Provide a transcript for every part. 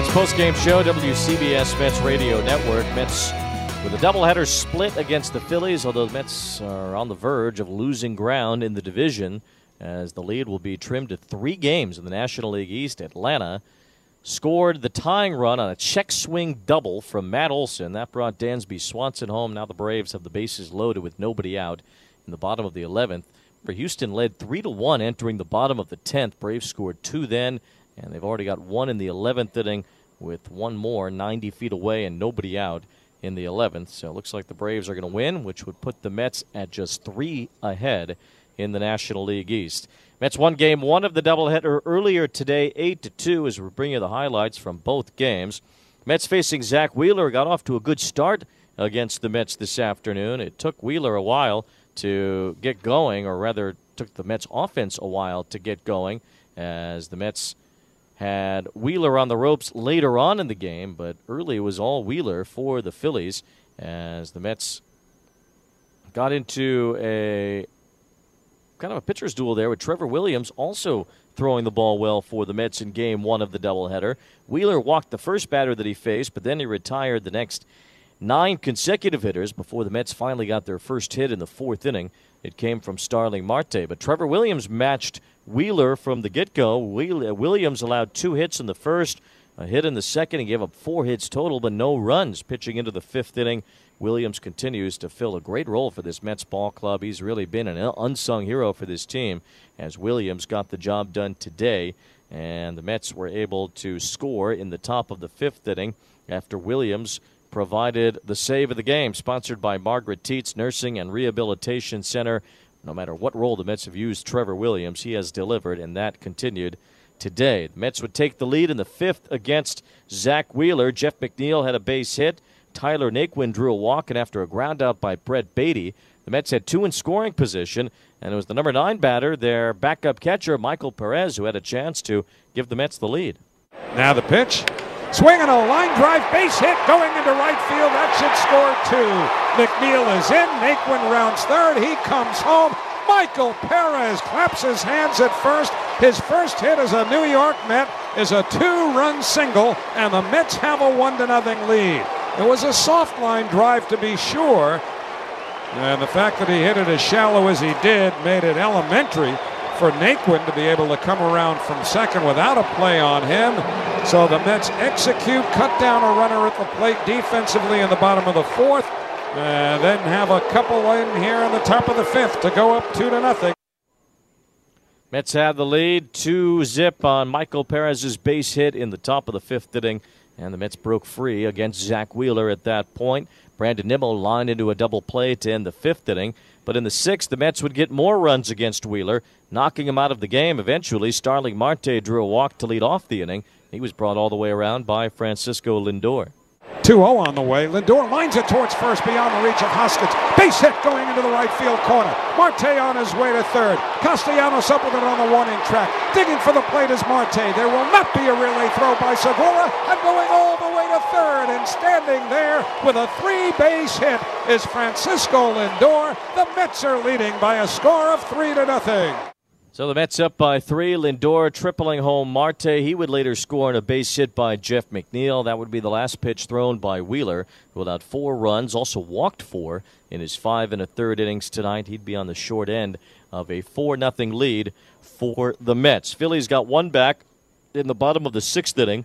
Mets postgame show, WCBS Mets Radio Network. Mets with a doubleheader split against the Phillies, although the Mets are on the verge of losing ground in the division as the lead will be trimmed to three games in the National League East. Atlanta scored the tying run on a check swing double from Matt Olson. That brought Dansby Swanson home. Now the Braves have the bases loaded with nobody out in the bottom of the 11th. For Houston led 3 to 1 entering the bottom of the 10th. Braves scored two then and they've already got one in the 11th inning with one more 90 feet away and nobody out in the 11th. So it looks like the Braves are going to win, which would put the Mets at just three ahead in the National League East. Mets won game one of the doubleheader earlier today, 8 to 2, as we bring you the highlights from both games. Mets facing Zack Wheeler got off to a good start against the Mets this afternoon. It took Wheeler a while to get going, or rather, took the Mets offense a while to get going, as the Mets had Wheeler on the ropes later on in the game, but early it was all Wheeler for the Phillies as the Mets got into a kind of a pitcher's duel there with Trevor Williams also throwing the ball well for the Mets in game one of the doubleheader. Wheeler walked the first batter that he faced, but then he retired the next nine consecutive hitters before the Mets finally got their first hit in the fourth inning. It came from Starling Marte, but Trevor Williams matched Wheeler from the get go. Uh, Williams allowed two hits in the first, a hit in the second. He gave up four hits total, but no runs pitching into the fifth inning. Williams continues to fill a great role for this Mets ball club. He's really been an unsung hero for this team as Williams got the job done today. And the Mets were able to score in the top of the fifth inning after Williams provided the save of the game, sponsored by Margaret Tietz Nursing and Rehabilitation Center. No matter what role the Mets have used Trevor Williams, he has delivered, and that continued today. The Mets would take the lead in the fifth against Zack Wheeler. Jeff McNeil had a base hit. Tyler Naquin drew a walk, and after a ground out by Brett Baty, the Mets had two in scoring position, and it was the number nine batter, their backup catcher, Michael Perez, who had a chance to give the Mets the lead. Now the pitch. Swinging a line drive base hit going into right field. That should score two. McNeil is in. Naquin rounds third. He comes home. Michael Perez claps his hands at first. His first hit as a New York Met is a two-run single, and the Mets have a one to nothing lead. It was a soft line drive to be sure, and the fact that he hit it as shallow as he did made it elementary for Naquin to be able to come around from second without a play on him. So the Mets execute, cut down a runner at the plate defensively in the bottom of the fourth, and then have a couple in here in the top of the fifth to go up two to nothing. Mets have the lead, two zip on Michael Perez's base hit in the top of the fifth inning, and the Mets broke free against Zack Wheeler at that point. Brandon Nimmo lined into a double play to end the fifth inning. But in the sixth, the Mets would get more runs against Wheeler, knocking him out of the game. Eventually, Starling Marte drew a walk to lead off the inning. He was brought all the way around by Francisco Lindor. 2 0 on the way. Lindor lines it towards first beyond the reach of Hoskins. Base hit going into the right field corner. Marte on his way to third. Castellanos up with it on the warning track. Digging for the plate is Marte. There will not be a relay throw by Segura. And going all the way to third and standing there with a three base hit is Francisco Lindor. The Mets are leading by a score of 3 to nothing. So the Mets up by three. Lindor tripling home Marte. He would later score on a base hit by Jeff McNeil. That would be the last pitch thrown by Wheeler, who allowed four runs, also walked four in his five and a third innings tonight. He'd be on the short end of a 4 0 lead for the Mets. Phillies got one back in the bottom of the sixth inning.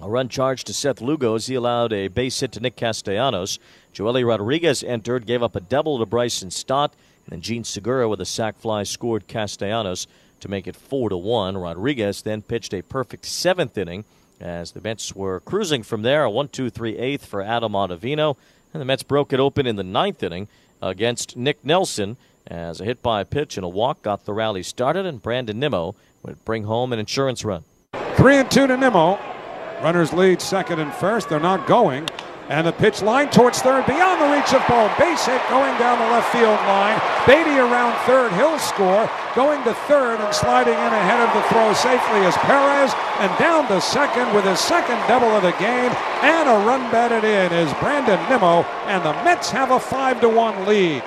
A run charged to Seth Lugos. He allowed a base hit to Nick Castellanos. Joely Rodriguez entered, gave up a double to Bryson Stott. And Jean Segura with a sac fly scored Castellanos to make it 4 to 1. Rodriguez then pitched a perfect seventh inning as the Mets were cruising from there. A 1 2 3 eighth for Adam Ottavino. And the Mets broke it open in the ninth inning against Nick Nelson as a hit by pitch and a walk got the rally started, and Brandon Nimmo would bring home an insurance run. Three and two to Nimmo. Runners lead second and first. They're not going. And the pitch line towards third, beyond the reach of Bohm. Base hit going down the left field line. Baty around third. He'll score. Going to third and sliding in ahead of the throw safely is Perez. And down to second with his second double of the game. And a run batted in is Brandon Nimmo. And the Mets have a 5 to 1 lead.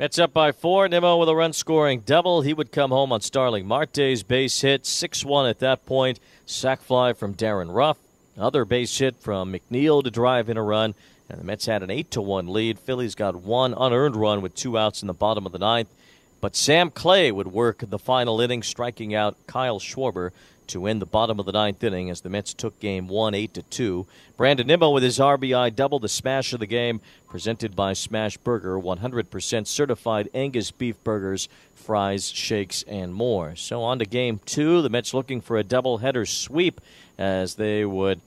Mets up by four. Nimmo with a run scoring double. He would come home on Starling Marte's base hit. 6 1 at that point. Sac fly from Darin Ruf. Other base hit from McNeil to drive in a run, and the Mets had an 8 to 1 lead. Phillies got one unearned run with two outs in the bottom of the ninth. But Sam Clay would work the final inning, striking out Kyle Schwarber to win the bottom of the ninth inning as the Mets took game one, eight to two. Brandon Nimmo with his RBI double, the smash of the game, presented by Smash Burger, 100% certified Angus beef burgers, fries, shakes, and more. So on to game two. The Mets looking for a double header sweep as they would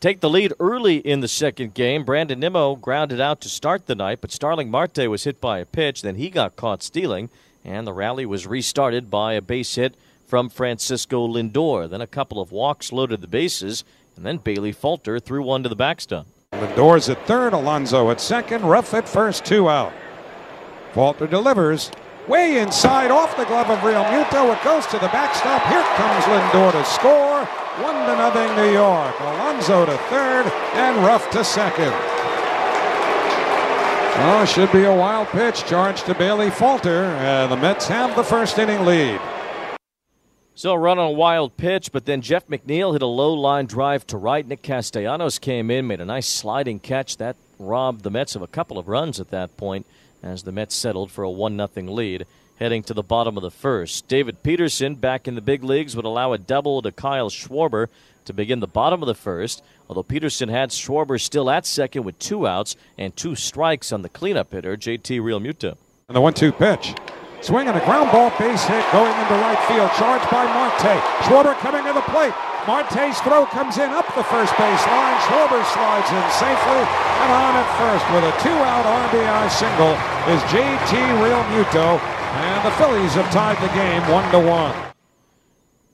take the lead early in the second game. Brandon Nimmo grounded out to start the night, but Starling Marte was hit by a pitch. Then he got caught stealing, and the rally was restarted by a base hit from Francisco Lindor. Then a couple of walks loaded the bases, and then Bailey Falter threw one to the backstop. Lindor's at third, Alonso at second, Ruf at first, two out. Falter delivers. Way inside, off the glove of Realmuto. It goes to the backstop. Here comes Lindor to score. One to nothing, New York. Alonso to third, and Ruf to second. Oh, should be a wild pitch. Charge to Bailey Falter. Uh, the Mets have the first inning lead. So a run on a wild pitch, but then Jeff McNeil hit a low line drive to right. Nick Castellanos came in, made a nice sliding catch. That robbed the Mets of a couple of runs at that point as the Mets settled for a 1 0 lead heading to the bottom of the first. David Peterson, back in the big leagues, would allow a double to Kyle Schwarber to begin the bottom of the first, although Peterson had Schwarber still at second with two outs and two strikes on the cleanup hitter, JT Realmuto. And the 1 2 pitch. Swinging a ground ball base hit going into right field, charged by Marte. Schwarber coming to the plate. Marte's throw comes in up the first base line. Schwarber slides in safely and on at first with a two-out RBI single is JT Realmuto, and the Phillies have tied the game one to one.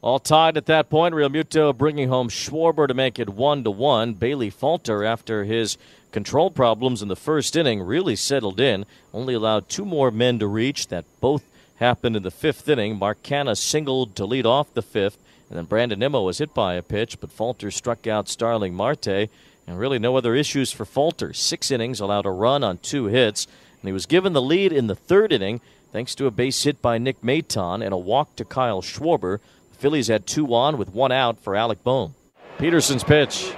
All tied at that point. Realmuto bringing home Schwarber to make it one to one. Bailey Falter, after his control problems in the first inning, really settled in. Only allowed two more men to reach. That both happened in the fifth inning. Mark Canha singled to lead off the fifth. And then Brandon Nimmo was hit by a pitch, but Falter struck out Starling Marte. And really no other issues for Falter. Six innings, allowed a run on two hits. And he was given the lead in the third inning thanks to a base hit by Nick Maton and a walk to Kyle Schwarber. The Phillies had two on with one out for Alec Bohm. Peterson's pitch.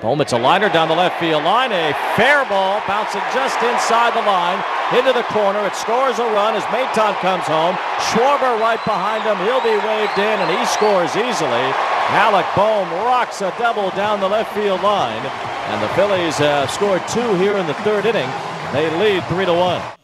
Bohm, it's a liner down the left field line. A fair ball bouncing just inside the line into the corner. It scores a run as Maton comes home. Schwarber right behind him. He'll be waved in and he scores easily. Alec Bohm rocks a double down the left field line. And the Phillies have scored two here in the third inning. They lead 3 to 1.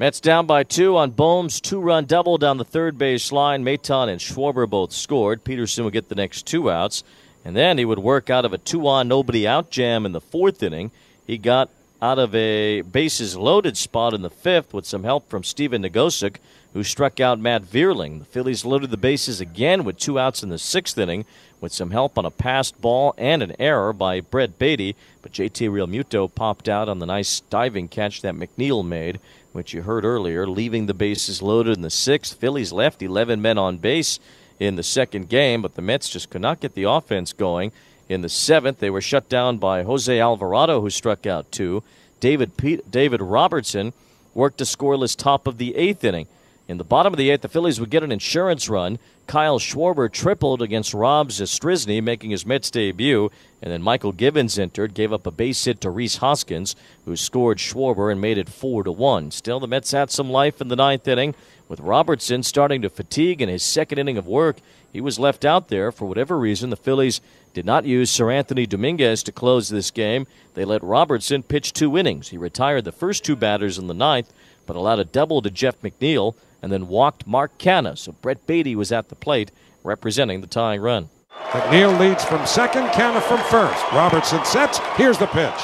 Mets down by two on Bohm's two run double down the third base line. Maton and Schwarber both scored. Peterson would get the next two outs. And then he would work out of a two on, nobody out jam in the fourth inning. He got out of a bases loaded spot in the fifth with some help from Stephen Nogosek, who struck out Matt Vierling. The Phillies loaded the bases again with two outs in the sixth inning with some help on a passed ball and an error by Brett Baty, But JT Realmuto popped out on the nice diving catch that McNeil made which you heard earlier, leaving the bases loaded in the sixth. Phillies left 11 men on base in the second game, but the Mets just could not get the offense going. In the seventh, they were shut down by Jose Alvarado, who struck out two. David David Robertson worked a scoreless top of the eighth inning. In the bottom of the eighth, the Phillies would get an insurance run. Kyle Schwarber tripled against Rob Zastryzny, making his Mets debut. And then Michael Givens entered, gave up a base hit to Rhys Hoskins, who scored Schwarber and made it 4 to 1. Still, the Mets had some life in the ninth inning, with Robertson starting to fatigue in his second inning of work. He was left out there for whatever reason. The Phillies did not use Seranthony Dominguez to close this game. They let Robertson pitch two innings. He retired the first two batters in the ninth, but allowed a double to Jeff McNeil and then walked Mark Canha. So Brett Baty was at the plate representing the tying run. McNeil leads from second, Canha from first. Robertson sets. Here's the pitch.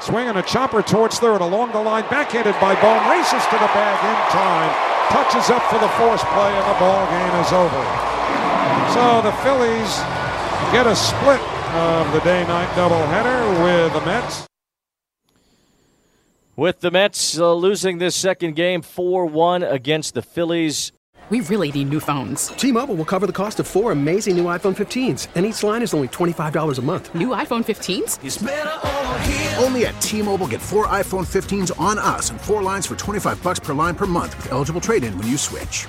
Swinging a chopper towards third along the line, backhanded by Bohm, races to the bag in time, touches up for the force play, and the ball game is over. So the Phillies get a split of the day-night doubleheader with the Mets. With the Mets uh, losing this second game 4 1 against the Phillies. We really need new phones. T Mobile will cover the cost of four amazing new iPhone 15s, and each line is only $25 a month. New iPhone 15s? Only at T Mobile get four iPhone 15s on us and four lines for 25 bucks per line per month with eligible trade in when you switch.